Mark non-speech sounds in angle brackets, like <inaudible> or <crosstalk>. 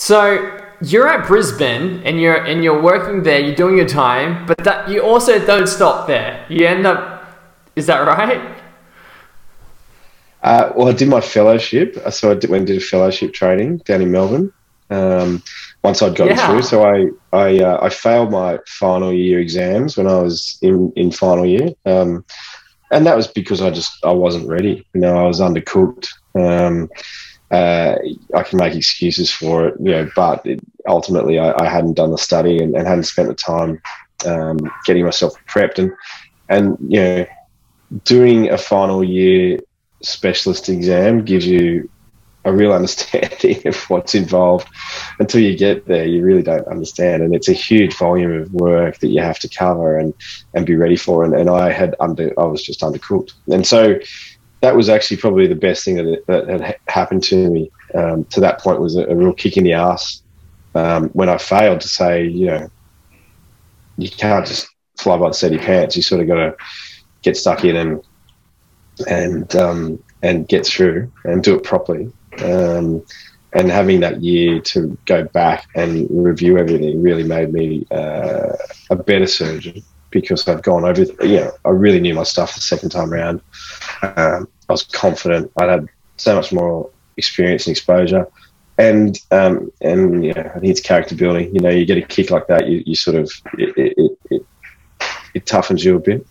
So you're at Brisbane and you're and you're working there. You're doing your time, but that you also don't stop there. You end up. Is that right? Uh, well, I did my fellowship. So I did, went and did a fellowship training down in Melbourne. Um, once I'd gotten Yeah. through, so I I, uh, I failed my final year exams when I was in, in final year, um, and that was because I just I wasn't ready. You know, I was undercooked. Um, uh, I can make excuses for it, you know, but it, ultimately I, I hadn't done the study and, and hadn't spent the time um, getting myself prepped and and you know doing a final year specialist exam gives you a real <laughs> understanding of what's involved. Until you get there, you really don't understand, and it's a huge volume of work that you have to cover and and be ready for. And, and I had under, I was just undercooked, and so that was actually probably the best thing that, that had happened to me. Um, to that point was a, a real kick in the ass um, when I failed to say, you know, you can't just fly by the seat of your pants. You sort of got to get stuck in and and um, and get through and do it properly. Um, and having that year to go back and review everything really made me uh, a better surgeon because I'd gone over. You know, I really knew my stuff the second time around. Um, I was confident. I'd had so much more experience and exposure. And um, and yeah, I think it's character building. You know, you get a kick like that, you, you sort of it, it, it, it toughens you a bit.